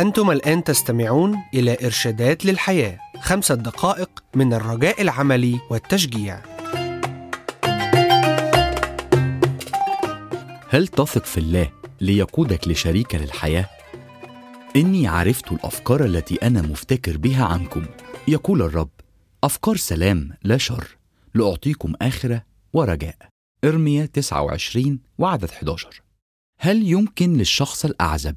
أنتم الآن تستمعون إلى إرشادات للحياة خمسة دقائق من الرجاء العملي والتشجيع. هل تثق في الله ليقودك لشريك للحياة؟ إني عرفت الأفكار التي أنا مفتكر بها عنكم. يقول الرب أفكار سلام لا شر لأعطيكم آخرة ورجاء. إرميا 29 وعدد 11 هل يمكن للشخص الأعزب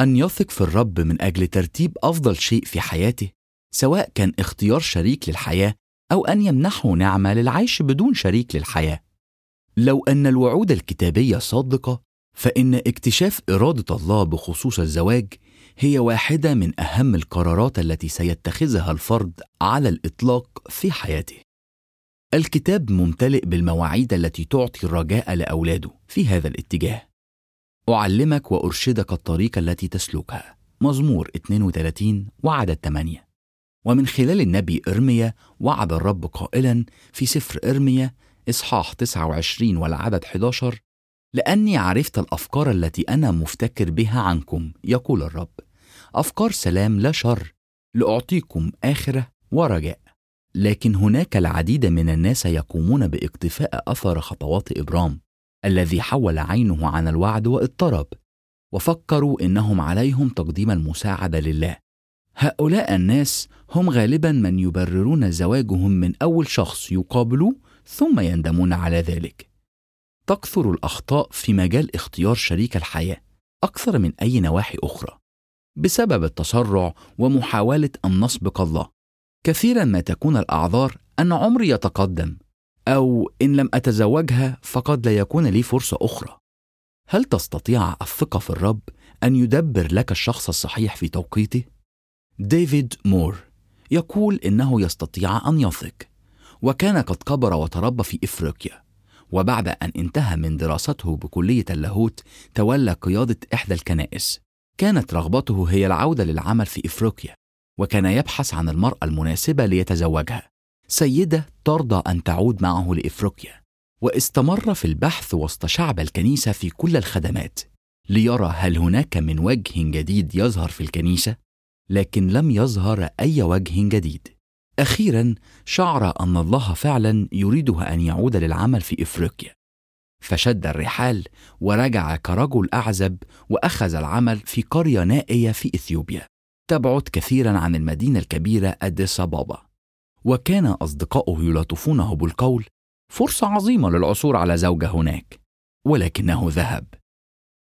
أن يثق في الرب من أجل ترتيب أفضل شيء في حياته سواء كان اختيار شريك للحياة أو أن يمنحه نعمة للعيش بدون شريك للحياة لو أن الوعود الكتابية صادقة فإن اكتشاف إرادة الله بخصوص الزواج هي واحدة من أهم القرارات التي سيتخذها الفرد على الإطلاق في حياته. الكتاب ممتلئ بالمواعيد التي تعطي الرجاء لأولاده في هذا الاتجاه. أعلمك وأرشدك الطريق التي تسلكها. مزمور 32 وعدد 8 ومن خلال النبي إرميا وعد الرب قائلا في سفر إرميا إصحاح 29 والعدد 11 لأني عرفت الأفكار التي أنا مفتكر بها عنكم يقول الرب. أفكار سلام لا شر لأعطيكم آخرة ورجاء. لكن هناك العديد من الناس يقومون باقتفاء أثر خطوات إبرام. الذي حول عينه عن الوعد واضطرب وفكروا إنهم عليهم تقديم المساعدة لله. هؤلاء الناس هم غالبا من يبررون زواجهم من أول شخص يقابلوه ثم يندمون على ذلك. تكثر الأخطاء في مجال اختيار شريك الحياة أكثر من أي نواحي أخرى بسبب التسرع ومحاولة أن نسبق الله. كثيرا ما تكون الأعذار أن عمري يتقدم. أو إن لم أتزوجها فقد لا يكون لي فرصة أخرى. هل تستطيع الثقة في الرب أن يدبر لك الشخص الصحيح في توقيته؟ ديفيد مور يقول إنه يستطيع أن يثق، وكان قد كبر وتربى في إفريقيا، وبعد أن انتهى من دراسته بكلية اللاهوت تولى قيادة إحدى الكنائس كانت رغبته هي العودة للعمل في إفريقيا وكان يبحث عن المرأة المناسبة ليتزوجها سيدة ترضى أن تعود معه لإفريقيا واستمر في البحث وسط شعب الكنيسة في كل الخدمات ليرى هل هناك من وجه جديد يظهر في الكنيسة لكن لم يظهر أي وجه جديد. أخيرا شعر أن الله فعلا يريده أن يعود للعمل في إفريقيا. فشد الرحال ورجع كرجل أعزب وأخذ العمل في قرية نائية في إثيوبيا تبعد كثيرا عن المدينة الكبيرة أديس أبابا. وكان أصدقاؤه يلاطفونه بالقول فرصة عظيمة للعثور على زوجة هناك ولكنه ذهب.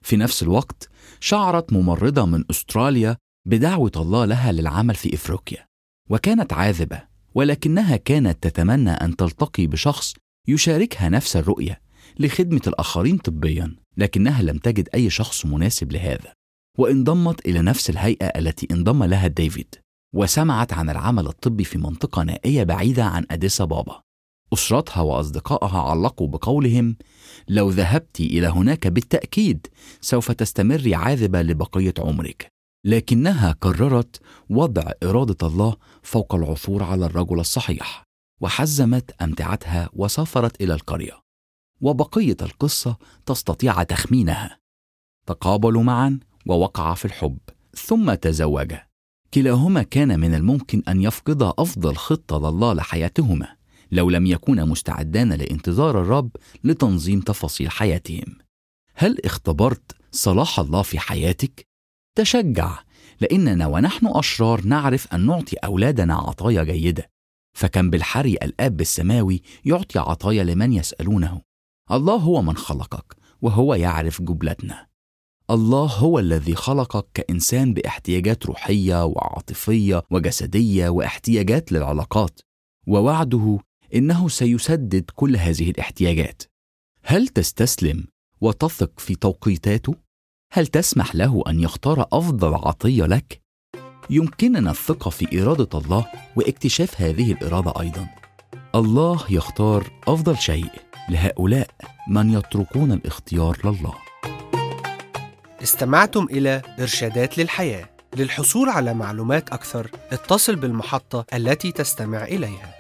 في نفس الوقت شعرت ممرضة من أستراليا بدعوة الله لها للعمل في إفريقيا وكانت عاذبة ولكنها كانت تتمنى أن تلتقي بشخص يشاركها نفس الرؤية لخدمة الآخرين طبيا لكنها لم تجد أي شخص مناسب لهذا وانضمت إلى نفس الهيئة التي انضم لها ديفيد. وسمعت عن العمل الطبي في منطقة نائية بعيدة عن أديس بابا أسرتها وأصدقائها علقوا بقولهم لو ذهبت إلى هناك بالتأكيد سوف تستمري عاذبة لبقية عمرك. لكنها قررت وضع إرادة الله فوق العثور على الرجل الصحيح وحزمت أمتعتها وسافرت إلى القرية. وبقية القصة تستطيع تخمينها. تقابلوا معا ووقعا في الحب ثم تزوجا كلاهما كان من الممكن أن يفقدا أفضل خطة لله لحياتهما لو لم يكونا مستعدان لانتظار الرب لتنظيم تفاصيل حياتهم. هل اختبرت صلاح الله في حياتك؟ تشجع لأننا ونحن أشرار نعرف أن نعطي أولادنا عطايا جيدة. فكم بالحري الآب السماوي يعطي عطايا لمن يسألونه. الله هو من خلقك وهو يعرف جبلتنا الله هو الذي خلقك كإنسان باحتياجات روحية وعاطفية وجسدية واحتياجات للعلاقات. ووعده إنه سيسدد كل هذه الاحتياجات. هل تستسلم وتثق في توقيتاته؟ هل تسمح له أن يختار أفضل عطية لك؟ يمكننا الثقة في إرادة الله واكتشاف هذه الإرادة أيضا. الله يختار أفضل شيء لهؤلاء من يتركون الاختيار لله. استمعتم إلى إرشادات للحياة للحصول على معلومات أكثر اتصل بالمحطة التي تستمع إليها.